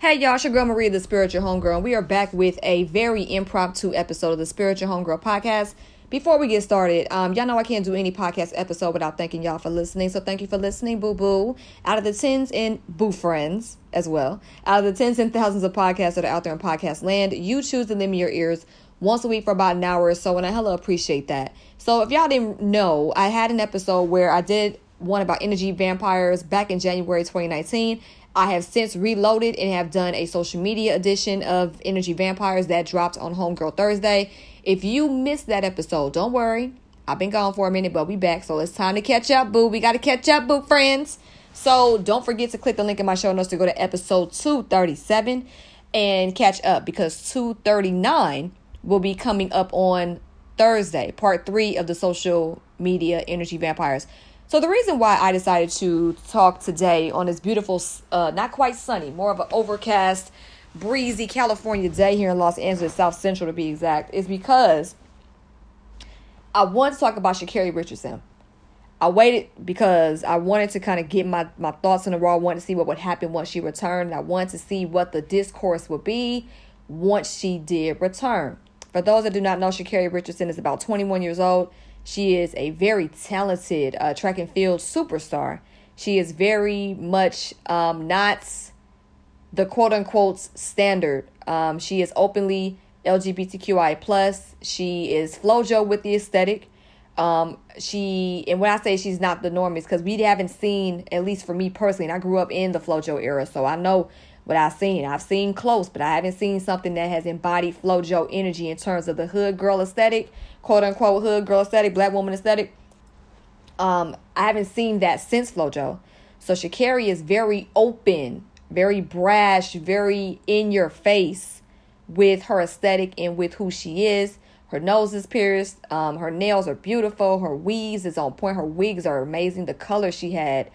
Hey y'all, it's your girl Maria, the Spiritual Homegirl, and we are back with a very impromptu episode of the Spiritual Homegirl podcast. Before we get started, um, y'all know I can't do any podcast episode without thanking y'all for listening. So thank you for listening, boo boo. Out of the tens and boo friends as well, out of the tens and thousands of podcasts that are out there in podcast land, you choose to lend me your ears once a week for about an hour or so, and I hella appreciate that. So if y'all didn't know, I had an episode where I did one about energy vampires back in January 2019. I have since reloaded and have done a social media edition of Energy Vampires that dropped on Homegirl Thursday. If you missed that episode, don't worry. I've been gone for a minute, but we back. So it's time to catch up, boo. We got to catch up, boo, friends. So don't forget to click the link in my show notes to go to episode 237 and catch up because 239 will be coming up on Thursday, part three of the social media energy vampires. So the reason why I decided to talk today on this beautiful, uh, not quite sunny, more of an overcast, breezy California day here in Los Angeles, South Central to be exact, is because I want to talk about Sha'Carri Richardson. I waited because I wanted to kind of get my, my thoughts in the raw. I wanted to see what would happen once she returned. I wanted to see what the discourse would be once she did return. For those that do not know, Sha'Carri Richardson is about 21 years old. She is a very talented uh, track and field superstar. She is very much um, not the quote unquote standard. Um, she is openly LGBTQI plus. She is FloJo with the aesthetic. Um, she and when I say she's not the norm is because we haven't seen, at least for me personally, and I grew up in the FloJo era, so I know what I've seen. I've seen close, but I haven't seen something that has embodied FloJo energy in terms of the hood girl aesthetic, quote unquote hood girl aesthetic, black woman aesthetic. Um, I haven't seen that since FloJo. So Sha'Carri is very open, very brash, very in your face with her aesthetic and with who she is. Her nose is pierced. Um, her nails are beautiful. Her weaves is on point. Her wigs are amazing. The color she had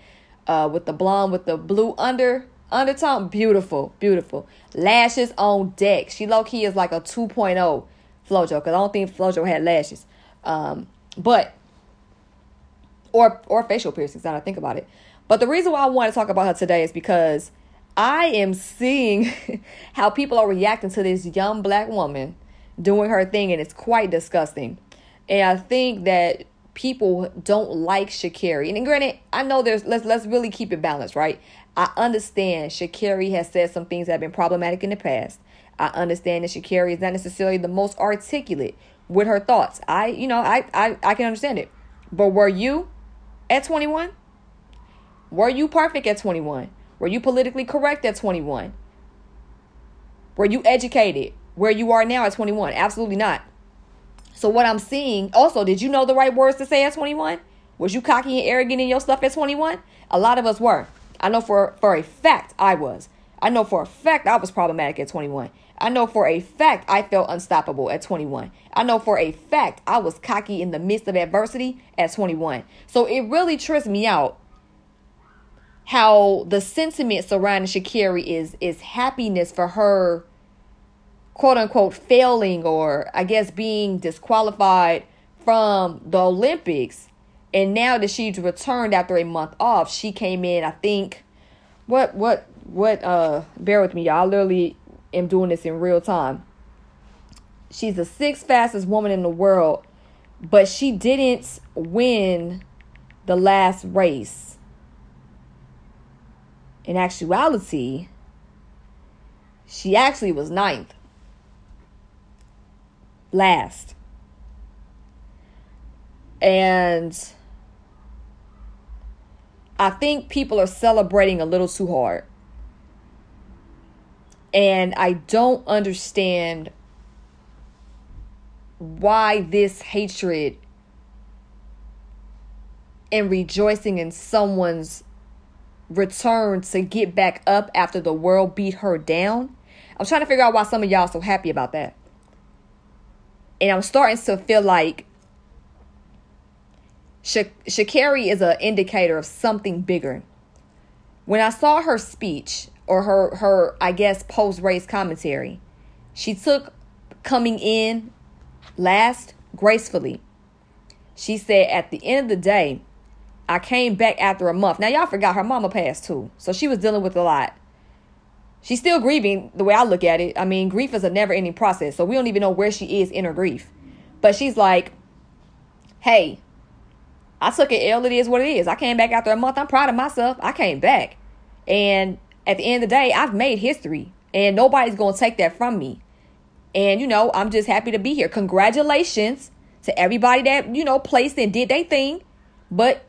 uh, with the blonde with the blue under Undertone, beautiful, beautiful. Lashes on deck. She low key is like a 2.0 Flojo because I don't think Flojo had lashes. Um, but or or facial piercings. Now I think about it. But the reason why I want to talk about her today is because I am seeing how people are reacting to this young black woman doing her thing, and it's quite disgusting. And I think that people don't like Sha'Carri. And granted, I know there's let's let's really keep it balanced, right? I understand Sha'Carri has said some things that have been problematic in the past. I understand that Sha'Carri is not necessarily the most articulate with her thoughts. I, you know, I, I, I can understand it. But were you at 21? Were you perfect at 21? Were you politically correct at 21? Were you educated where you are now at 21? Absolutely not. So what I'm seeing, also, did you know the right words to say at 21? Was you cocky and arrogant in your stuff at 21? A lot of us were. I know for, for a fact I was. I know for a fact I was problematic at 21. I know for a fact I felt unstoppable at 21. I know for a fact I was cocky in the midst of adversity at 21. So it really trips me out how the sentiment surrounding Sha'Carri is is happiness for her quote unquote failing or I guess being disqualified from the Olympics and now that she's returned after a month off, she came in, I think what what what uh bear with me, y'all. I literally am doing this in real time. She's the sixth fastest woman in the world, but she didn't win the last race. In actuality, she actually was ninth. Last. And I think people are celebrating a little too hard. And I don't understand why this hatred and rejoicing in someone's return to get back up after the world beat her down. I'm trying to figure out why some of y'all so happy about that. And I'm starting to feel like Sha- Sha'Carri is an indicator of something bigger. When I saw her speech or her her I guess post race commentary, she took coming in last gracefully. She said at the end of the day, I came back after a month. Now y'all forgot her mama passed too, so she was dealing with a lot. She's still grieving the way I look at it. I mean, grief is a never ending process. So we don't even know where she is in her grief. But she's like, hey, I took it L. It is what it is. I came back after a month. I'm proud of myself. I came back. And at the end of the day, I've made history. And nobody's going to take that from me. And, you know, I'm just happy to be here. Congratulations to everybody that, you know, placed and did their thing. But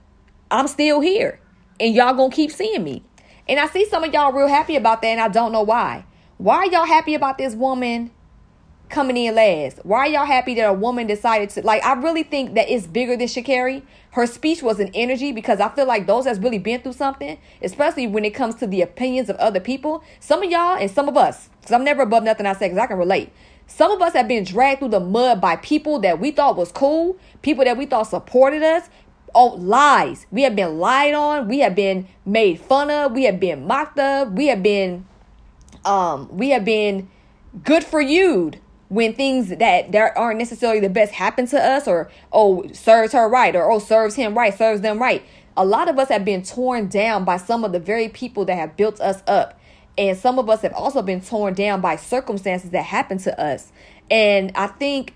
I'm still here. And y'all going to keep seeing me. And I see some of y'all real happy about that, and I don't know why. Why are y'all happy about this woman coming in last? Why are y'all happy that a woman decided to like? I really think that it's bigger than Sha'Carri. Her speech was an energy because I feel like those that's really been through something, especially when it comes to the opinions of other people. Some of y'all and some of us, because I'm never above nothing I say, because I can relate. Some of us have been dragged through the mud by people that we thought was cool, people that we thought supported us, oh lies. We have been lied on. We have been made fun of. We have been mocked of. We have been um we have been good for you when things that that aren't necessarily the best happen to us or oh serves her right or oh serves him right serves them right. A lot of us have been torn down by some of the very people that have built us up. And some of us have also been torn down by circumstances that happened to us. And i think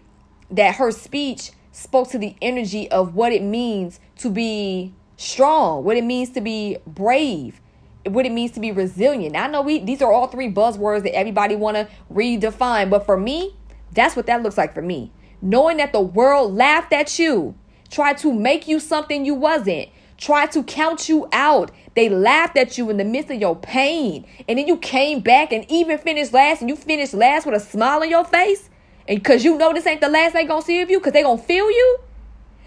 that her speech spoke to the energy of what it means to be strong, what it means to be brave, what it means to be resilient. I know we these are all three buzzwords that everybody want to redefine, but for me, that's what that looks like for me. Knowing that the world laughed at you, tried to make you something you wasn't, tried to count you out. They laughed at you in the midst of your pain. And then you came back and even finished last and you finished last with a smile on your face. And because you know this ain't the last they gonna see of you, because they gonna feel you.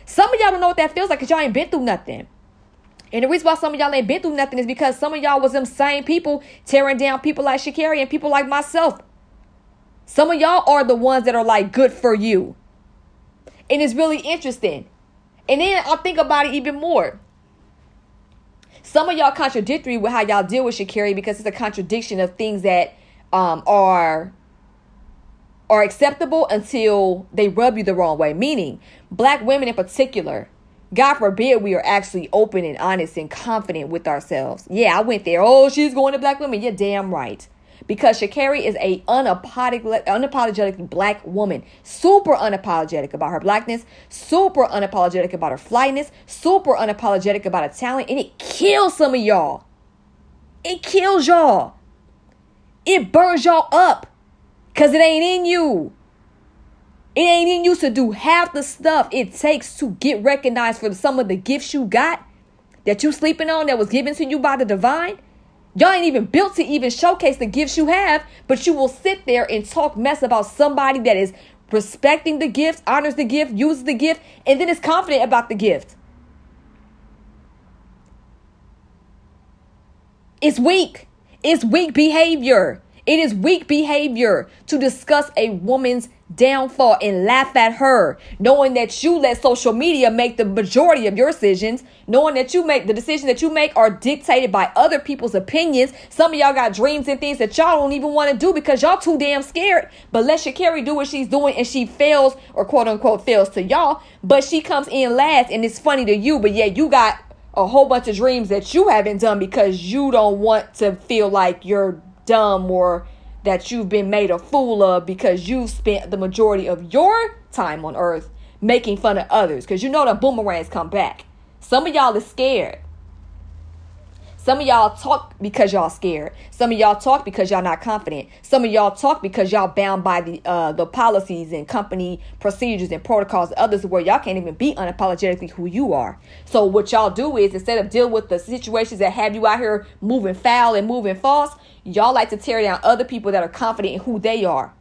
Some of y'all don't know what that feels like because y'all ain't been through nothing. And the reason why some of y'all ain't been through nothing is because some of y'all was them same people tearing down people like Sha'Carri and people like myself. Some of y'all are the ones that are like good for you. And it's really interesting. And then I'll think about it even more. Some of y'all contradictory with how y'all deal with Sha'Carri because it's a contradiction of things that um, are are acceptable until they rub you the wrong way. Meaning, black women in particular, God forbid we are actually open and honest and confident with ourselves. Yeah, I went there. Oh, she's going to black women. You're damn right. Because Sha'Carri is a unapologetic, unapologetic black woman. Super unapologetic about her blackness. Super unapologetic about her flyness. Super unapologetic about her talent. And it kills some of y'all. It kills y'all. It burns y'all up. Because it ain't in you. It ain't in you to do half the stuff it takes to get recognized for some of the gifts you got that you sleeping on that was given to you by the divine. Y'all ain't even built to even showcase the gifts you have, but you will sit there and talk mess about somebody that is respecting the gift, honors the gift, uses the gift, and then is confident about the gift. It's weak. It's weak behavior. It is weak behavior to discuss a woman's downfall and laugh at her, knowing that you let social media make the majority of your decisions, knowing that you make the decisions that you make are dictated by other people's opinions. Some of y'all got dreams and things that y'all don't even want to do because y'all too damn scared. But let Sha'Carri do what she's doing and she fails or quote unquote fails to y'all, but she comes in last and it's funny to you, but yeah, you got a whole bunch of dreams that you haven't done because you don't want to feel like you're dumb or that you've been made a fool of because you've spent the majority of your time on earth making fun of others because you know the boomerangs come back. Some of y'all is scared. Some of y'all talk because y'all scared. Some of y'all talk because y'all not confident. Some of y'all talk because y'all bound by the uh, the policies and company procedures and protocols. Others where y'all can't even be unapologetically who you are. So what y'all do is instead of deal with the situations that have you out here moving foul and moving false, y'all like to tear down other people that are confident in who they are.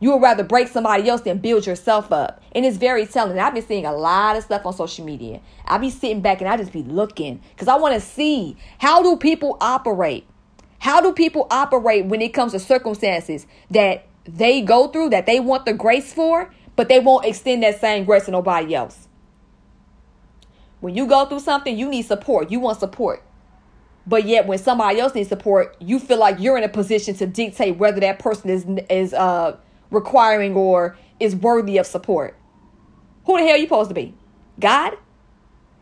You would rather break somebody else than build yourself up. And it's very telling. I've been seeing a lot of stuff on social media. I'll be sitting back and I just be looking because I want to see how do people operate? How do people operate when it comes to circumstances that they go through that they want the grace for, but they won't extend that same grace to nobody else? When you go through something, you need support. You want support. But yet when somebody else needs support, you feel like you're in a position to dictate whether that person is is uh requiring or is worthy of support. Who the hell are you supposed to be? God?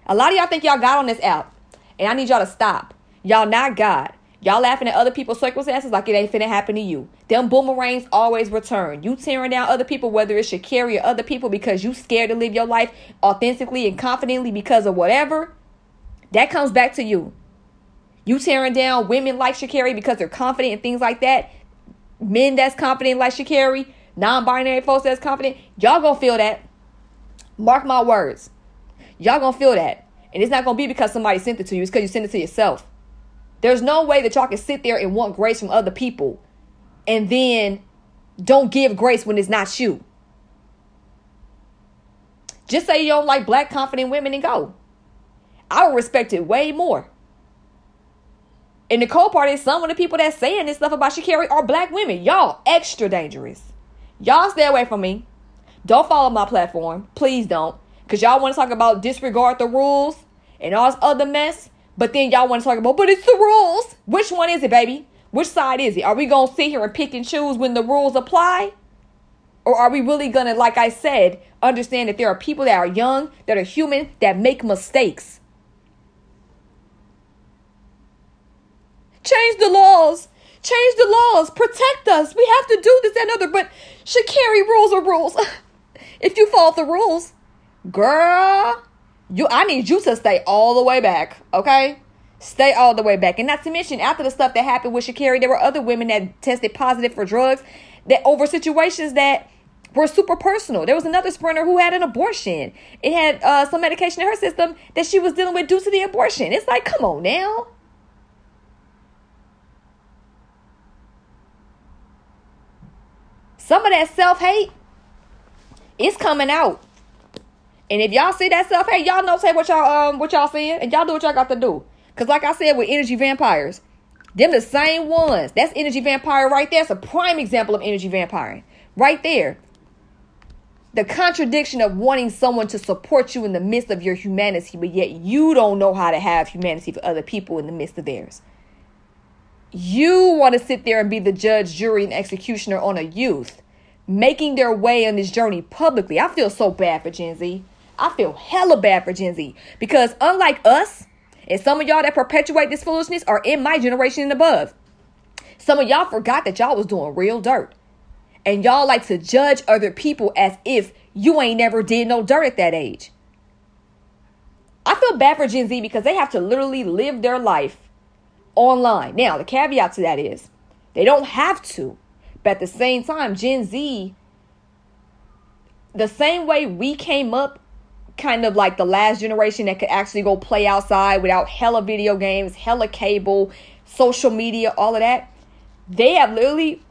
A lot of y'all think y'all God on this app. And I need y'all to stop. Y'all not God. Y'all laughing at other people's circumstances like it ain't finna happen to you. Them boomerangs always return. You tearing down other people, whether it's Sha'Carri or other people, because you scared to live your life authentically and confidently because of whatever, that comes back to you. You tearing down women like Sha'Carri because they're confident and things like that. Men that's confident like Sha'Carri, non-binary folks that's confident, y'all gonna feel that. Mark my words. Y'all gonna feel that. And it's not gonna be because somebody sent it to you, it's because you sent it to yourself. There's no way that y'all can sit there and want grace from other people and then don't give grace when it's not you. Just say you don't like black confident women and go. I would respect it way more. And the cold part is some of the people that saying this stuff about Sha'Carri are black women. Y'all extra dangerous. Y'all stay away from me. Don't follow my platform. Please don't. Because y'all want to talk about disregard the rules and all this other mess. But then y'all want to talk about, but it's the rules. Which one is it, baby? Which side is it? Are we going to sit here and pick and choose when the rules apply? Or are we really going to, like I said, understand that there are people that are young, that are human, that make mistakes? Change the laws. Change the laws. Protect us. We have to do this and other. But Sha'Carri rules are rules. if you follow the rules, girl, you I need you to stay all the way back, okay? Stay all the way back. And not to mention, after the stuff that happened with Sha'Carri, there were other women that tested positive for drugs that over situations that were super personal. There was another sprinter who had an abortion. It had uh, some medication in her system that she was dealing with due to the abortion. It's like, come on now. Some of that self hate is coming out. And if y'all see that self hey, y'all know say what y'all um what y'all seeing, and y'all do what y'all got to do. Cause like I said with energy vampires, them the same ones. That's energy vampire right there. It's a prime example of energy vampire. Right there. The contradiction of wanting someone to support you in the midst of your humanity, but yet you don't know how to have humanity for other people in the midst of theirs. You want to sit there and be the judge, jury, and executioner on a youth making their way on this journey publicly. I feel so bad for Gen Z. I feel hella bad for Gen Z because unlike us, and some of y'all that perpetuate this foolishness are in my generation and above. Some of y'all forgot that y'all was doing real dirt. And y'all like to judge other people as if you ain't never did no dirt at that age. I feel bad for Gen Z because they have to literally live their life online. Now, the caveat to that is they don't have to. But at the same time, Gen Z, the same way we came up kind of like the last generation that could actually go play outside without hella video games, hella cable, social media, all of that. They have literally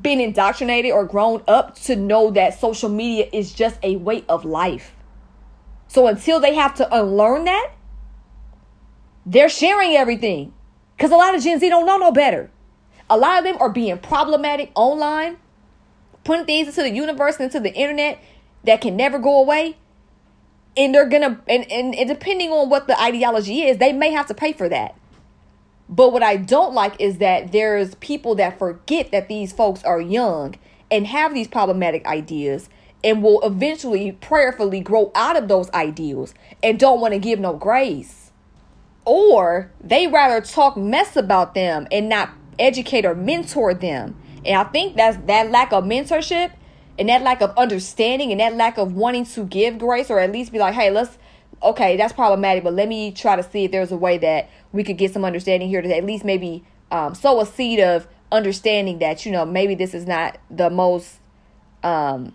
been indoctrinated or grown up to know that social media is just a way of life. So until they have to unlearn that, they're sharing everything. Because a lot of Gen Z don't know no better. A lot of them are being problematic online, putting things into the universe and into the internet that can never go away. And they're gonna and, and, and depending on what the ideology is they may have to pay for that. But what i don't like is that there's people that forget that these folks are young and have these problematic ideas and will eventually prayerfully grow out of those ideals and don't want to give no grace or they rather talk mess about them and not educate or mentor them. And i think that's that lack of mentorship and that lack of understanding and that lack of wanting to give grace or at least be like, hey, let's okay, that's problematic, but let me try to see if there's a way that we could get some understanding here to at least maybe um, sow a seed of understanding that you know maybe this is not the most um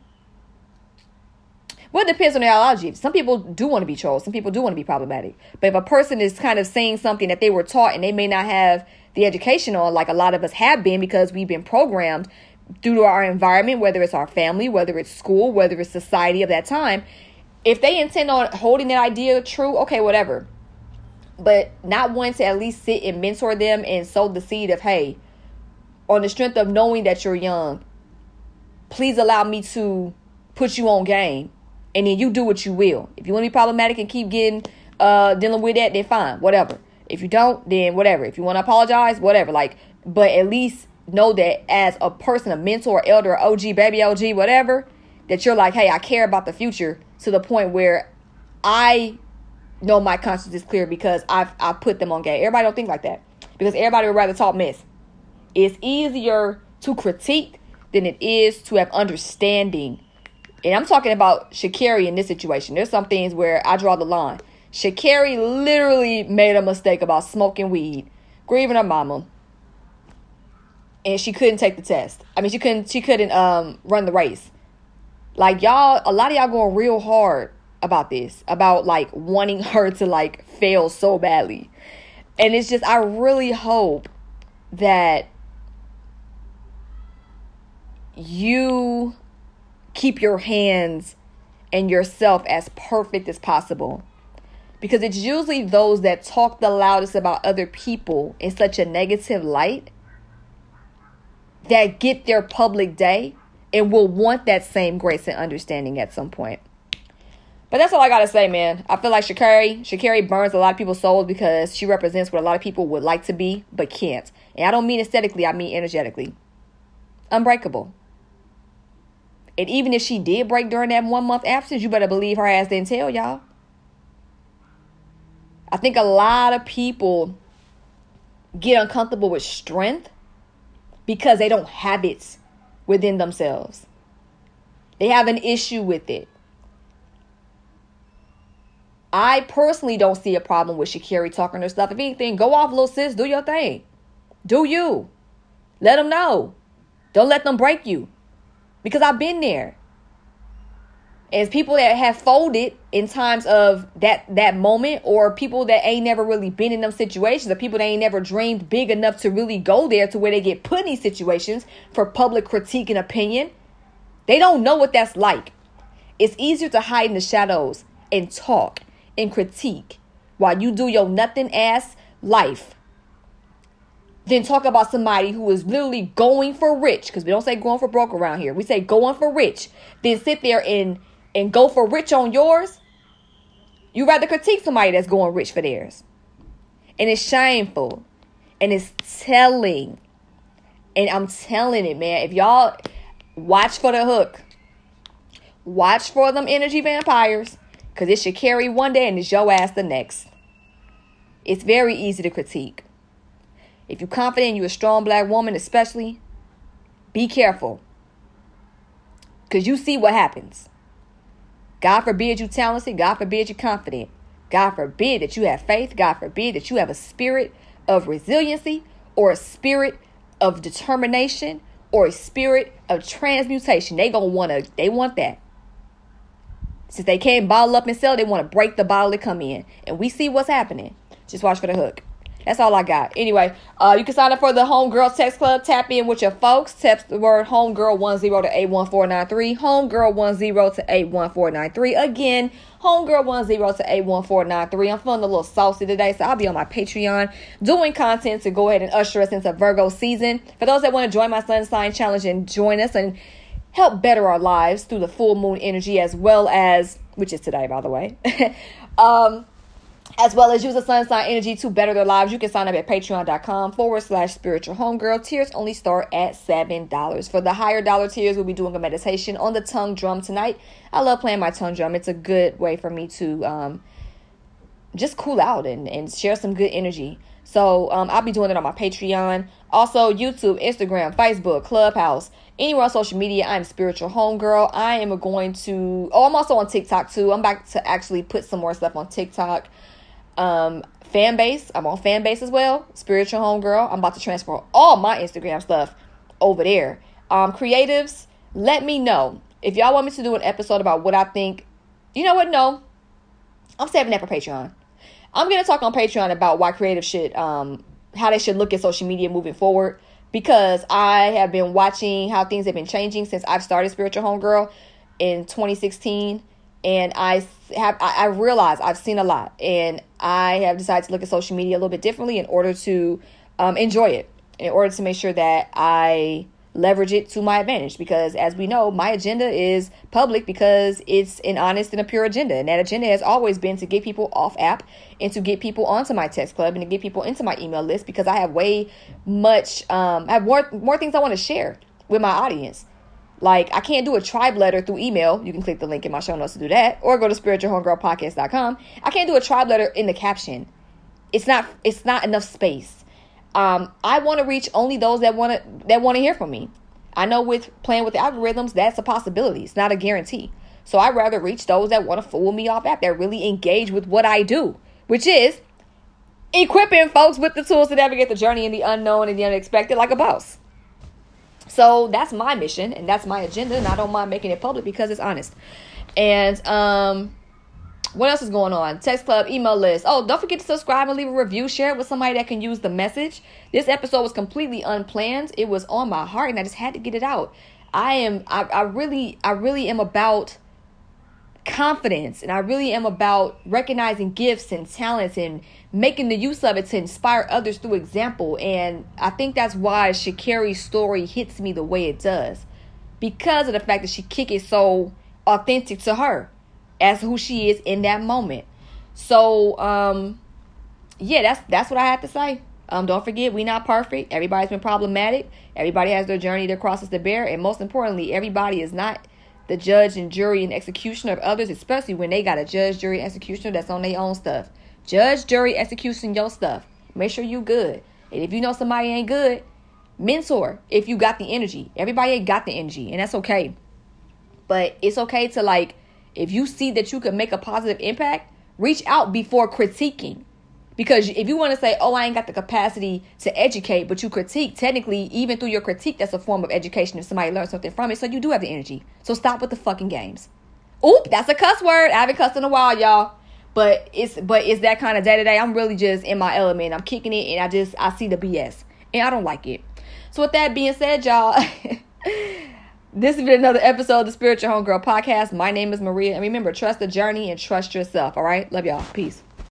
well, it depends on the ideology. Some people do want to be trolls. Some people do want to be problematic. But if a person is kind of saying something that they were taught and they may not have the education on, like a lot of us have been because we've been programmed due to our environment, whether it's our family, whether it's school, whether it's society of that time, if they intend on holding that idea true, okay, whatever. But not wanting to at least sit and mentor them and sow the seed of, hey, on the strength of knowing that you're young, please allow me to put you on game. And then you do what you will. If you want to be problematic and keep getting uh dealing with that, then fine, whatever. If you don't, then whatever. If you want to apologize, whatever. Like, but at least know that as a person, a mentor, elder, OG, baby OG, whatever, that you're like, hey, I care about the future to the point where I know my conscience is clear because I've I put them on game. Everybody don't think like that. because everybody would rather talk mess. It's easier to critique than it is to have understanding. And I'm talking about Sha'Carri in this situation. There's some things where I draw the line. Sha'Carri literally made a mistake about smoking weed, grieving her mama, and she couldn't take the test. I mean, she couldn't she couldn't um run the race. Like y'all, a lot of y'all going real hard about this, about like wanting her to like fail so badly. And it's just I really hope that you keep your hands and yourself as perfect as possible. Because it's usually those that talk the loudest about other people in such a negative light that get their public day and will want that same grace and understanding at some point. But that's all I gotta say, man. I feel like Sha'Carri, Sha'Carri burns a lot of people's souls because she represents what a lot of people would like to be but can't. And I don't mean aesthetically, I mean energetically. Unbreakable. And even if she did break during that one month absence, you better believe her ass didn't tell y'all. I think a lot of people get uncomfortable with strength because they don't have it within themselves. They have an issue with it. I personally don't see a problem with Sha'Carri talking her stuff. If anything, go off, little sis. Do your thing. Do you. Let them know. Don't let them break you. Because I've been there. As people that have folded in times of that that moment, or people that ain't never really been in them situations, or people that ain't never dreamed big enough to really go there to where they get put in these situations for public critique and opinion. They don't know what that's like. It's easier to hide in the shadows and talk and critique while you do your nothing ass life than talk about somebody who is literally going for rich because we don't say going for broke around here. We say going for rich. Then sit there and and go for rich on yours. You rather critique somebody that's going rich for theirs. And it's shameful. And it's telling. And i'm telling it man. If y'all watch for the hook watch for them energy vampires because it's Sha'Carri one day and it's your ass the next. It's very easy to critique if you're confident you're a strong black woman, especially, be careful. Because you see what happens. God forbid you talented. God forbid you confident. God forbid that you have faith. God forbid that you have a spirit of resiliency or a spirit of determination or a spirit of transmutation. They gonna wanna they want that. Since they can't bottle up and sell, they want to break the bottle to come in. And we see what's happening. Just watch for the hook. That's all I got. Anyway, uh, you can sign up for the Homegirl Text Club. Tap in with your folks. Text the word Homegirl10 to 81493. Homegirl10 to 81493. Again, Homegirl10 to 81493. I'm feeling a little saucy today, so I'll be on my Patreon doing content to go ahead and usher us into Virgo season. For those that want to join my Sun Sign Challenge and join us and help better our lives through the full moon energy as well as, which is today, by the way. um, as well as use the sun sign energy to better their lives. You can sign up at patreon.com forward slash spiritual homegirl. Tiers only start at $7. For the higher dollar tiers, we'll be doing a meditation on the tongue drum tonight. I love playing my tongue drum. It's a good way for me to um, just cool out and, and share some good energy. So um, I'll be doing it on my Patreon. Also, YouTube, Instagram, Facebook, Clubhouse, anywhere on social media. I'm Spiritual Homegirl. I am going to, oh, I'm also on TikTok too. I'm back to actually put some more stuff on TikTok. Um, fan base, I'm on fan base as well. Spiritual homegirl. I'm about to transfer all my Instagram stuff over there. Um, creatives, let me know if y'all want me to do an episode about what I think. You know what? No, I'm saving that for Patreon. I'm gonna talk on Patreon about why creative should um how they should look at social media moving forward because I have been watching how things have been changing since I've started Spiritual Homegirl in 2016 and I have I, realize I've seen a lot, and I have decided to look at social media a little bit differently in order to um, enjoy it, in order to make sure that I leverage it to my advantage. Because as we know, my agenda is public because it's an honest and a pure agenda, and that agenda has always been to get people off app and to get people onto my text club and to get people into my email list because I have way much um, I have more more things I want to share with my audience. Like I can't do a tribe letter through email. You can click the link in my show notes to do that, or go to spiritualhomegirlpodcast.com. I can't do a tribe letter in the caption. It's not it's not enough space. Um, I want to reach only those that want to that want to hear from me. I know with playing with the algorithms, that's a possibility. It's not a guarantee. So I'd rather reach those that want to fool me off app, that really engage with what I do, which is equipping folks with the tools to navigate the journey in the unknown and the unexpected like a boss. So that's my mission and that's my agenda, and I don't mind making it public because it's honest. And um what else is going on? Text club, email list. Oh, don't forget to subscribe and leave a review. Share it with somebody that can use the message. This episode was completely unplanned. It was on my heart and I just had to get it out. I am I, I really I really am about confidence and I really am about recognizing gifts and talents and making the use of it to inspire others through example. And I think that's why Sha'Carri's story hits me the way it does. Because of the fact that she kick it so authentic to her as who she is in that moment. So um yeah, that's that's what I have to say. Um, don't forget, we not perfect. Everybody's been problematic. Everybody has their journey, their crosses to bear, and most importantly, everybody is not the judge and jury and executioner of others, especially when they got a judge, jury, executioner that's on their own stuff. Judge, jury, execution your stuff. Make sure you good. And if you know somebody ain't good, mentor if you got the energy. Everybody ain't got the energy, and that's okay. But it's okay to like if you see that you can make a positive impact, reach out before critiquing. Because if you want to say, oh, I ain't got the capacity to educate, but you critique, technically, even through your critique, that's a form of education if somebody learns something from it. So you do have the energy. So stop with the fucking games. Oop, that's a cuss word. I haven't cussed in a while, y'all. But it's but it's that kind of day to day. I'm really just in my element. I'm kicking it and I just I see the BS. And I don't like it. So with that being said, y'all. This has been another episode of the Spiritual Homegirl Podcast. My name is Maria. And remember, trust the journey and trust yourself. All right? Love y'all. Peace.